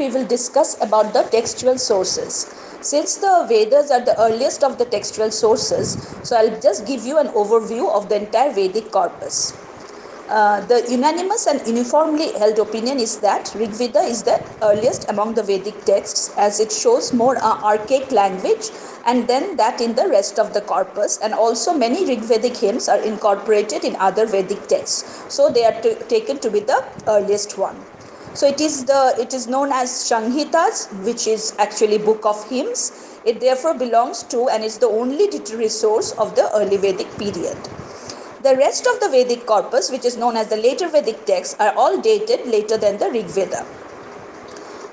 we will discuss about the textual sources. Since the Vedas are the earliest of the textual sources, so I'll just give you an overview of the entire Vedic corpus. Uh, the unanimous and uniformly held opinion is that Rig Veda is the earliest among the Vedic texts as it shows more uh, archaic language and then that in the rest of the corpus and also many Rig Vedic hymns are incorporated in other Vedic texts. So they are taken to be the earliest one. So it is the it is known as Sanghitas, which is actually book of hymns. It therefore belongs to and is the only literary source of the early Vedic period. The rest of the Vedic corpus, which is known as the later Vedic texts, are all dated later than the Rig Veda.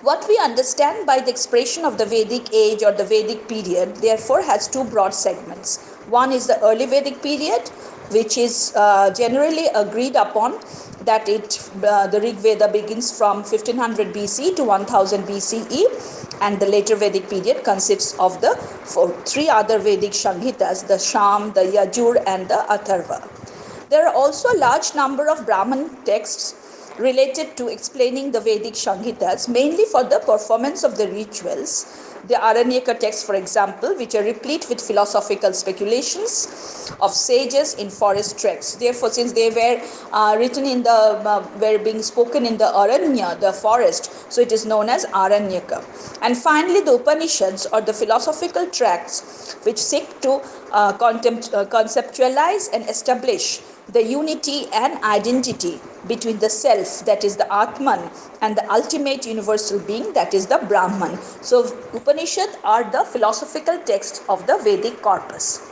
What we understand by the expression of the Vedic age or the Vedic period, therefore, has two broad segments. One is the early Vedic period, which is uh, generally agreed upon that it uh, the Rig Veda begins from 1500 BC to 1000 BCE and the later Vedic period consists of the four, three other Vedic Sanghitas the Sham, the Yajur and the Atharva. There are also a large number of Brahman texts related to explaining the Vedic Sanghitas mainly for the performance of the rituals the Aranyaka texts, for example, which are replete with philosophical speculations of sages in forest treks. Therefore, since they were uh, written in the, uh, were being spoken in the Aranya, the forest, so it is known as Aranyaka. And finally, the Upanishads or the philosophical tracts which seek to uh, uh, conceptualize and establish the unity and identity between the self, that is the Atman, and the ultimate universal being, that is the Brahman. So, Upanishad are the philosophical texts of the Vedic corpus.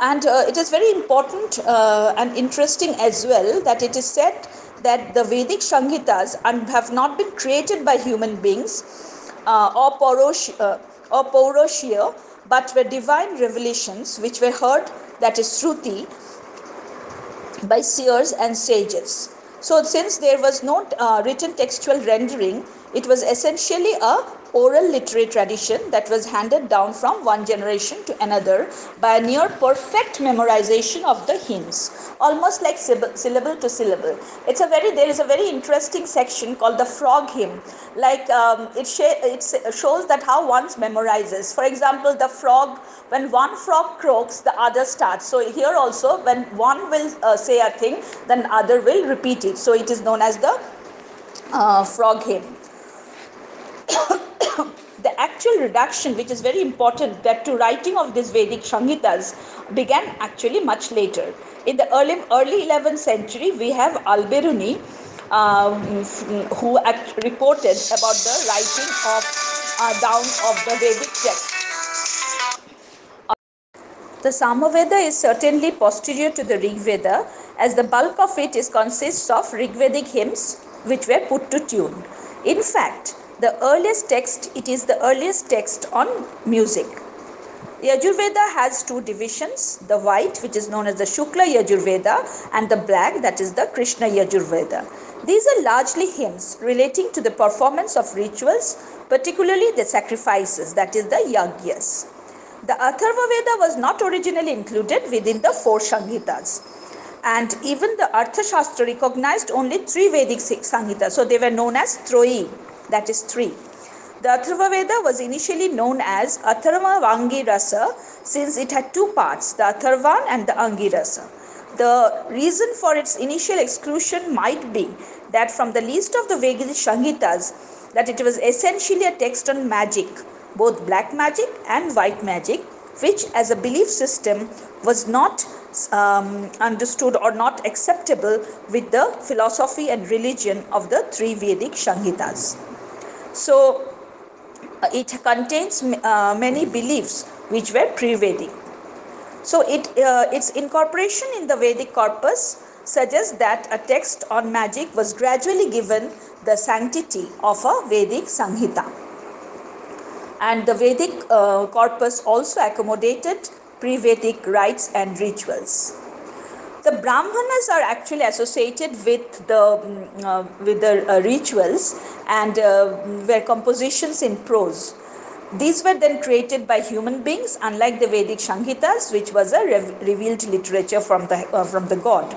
And uh, it is very important uh, and interesting as well that it is said that the Vedic Sanghitas have not been created by human beings uh, or, Porosh, uh, or Pauroshia, but were divine revelations which were heard, that is Shruti, by seers and sages. So, since there was no uh, written textual rendering, it was essentially a oral literary tradition that was handed down from one generation to another by a near perfect memorization of the hymns almost like syllable to syllable. It's a very there is a very interesting section called the frog hymn. Like um, it, sh- it shows that how one memorizes. For example the frog when one frog croaks the other starts. So here also when one will uh, say a thing then other will repeat it. So it is known as the uh, frog hymn actual reduction, which is very important, that to writing of these Vedic Sanghitas began actually much later. In the early, early 11th century, we have Al-Biruni, um, who act, reported about the writing of uh, down of the Vedic text. The Samaveda is certainly posterior to the Rig Veda, as the bulk of it is consists of Rigvedic hymns which were put to tune. In fact, the earliest text, it is the earliest text on music. Yajurveda has two divisions, the white which is known as the Shukla Yajurveda and the black that is the Krishna Yajurveda. These are largely hymns relating to the performance of rituals, particularly the sacrifices that is the Yagyas. The Atharva Veda was not originally included within the four Sanghitas and even the Arthashastra recognized only three Vedic Sanghitas so they were known as Troyi that is 3. The Atharva Veda was initially known as Atharvangirasa since it had two parts, the Atharvan and the Angirasa. The reason for its initial exclusion might be that from the list of the Vedic Shangitas, that it was essentially a text on magic, both black magic and white magic, which as a belief system was not um, understood or not acceptable with the philosophy and religion of the three Vedic Sanghitas. So uh, it contains uh, many beliefs which were pre-Vedic. So it uh, its incorporation in the Vedic corpus suggests that a text on magic was gradually given the sanctity of a Vedic Sanghita. And the Vedic uh, corpus also accommodated pre-Vedic rites and rituals the brahmanas are actually associated with the mm, uh, with the uh, rituals and uh, were compositions in prose. These were then created by human beings unlike the vedic sanghitas which was a rev- revealed literature from the uh, from the god.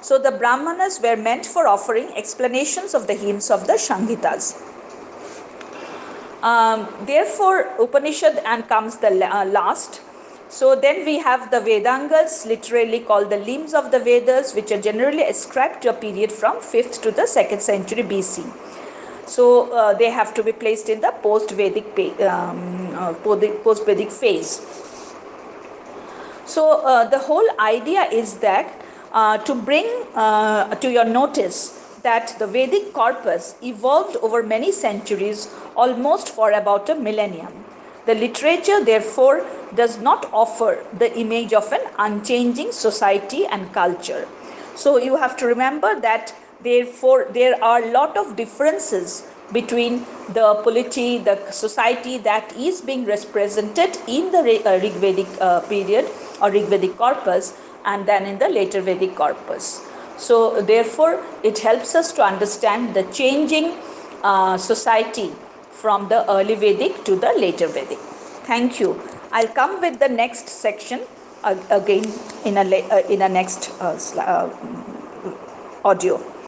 So the brahmanas were meant for offering explanations of the hymns of the sanghitas. Um, therefore, Upanishad and comes the uh, last. So then we have the Vedangas, literally called the limbs of the Vedas, which are generally ascribed to a period from 5th to the 2nd century BC. So uh, they have to be placed in the post-Vedic um, uh, post-Vedic phase. So uh, the whole idea is that uh, to bring uh, to your notice that the Vedic corpus evolved over many centuries, almost for about a millennium. The literature, therefore, does not offer the image of an unchanging society and culture. So you have to remember that therefore there are a lot of differences between the polity, the society that is being represented in the uh, Rig Vedic uh, period or Rig Vedic corpus and then in the later Vedic corpus. So therefore it helps us to understand the changing uh, society from the early Vedic to the later Vedic. Thank you. I'll come with the next section again in a, uh, in a next uh, uh, audio.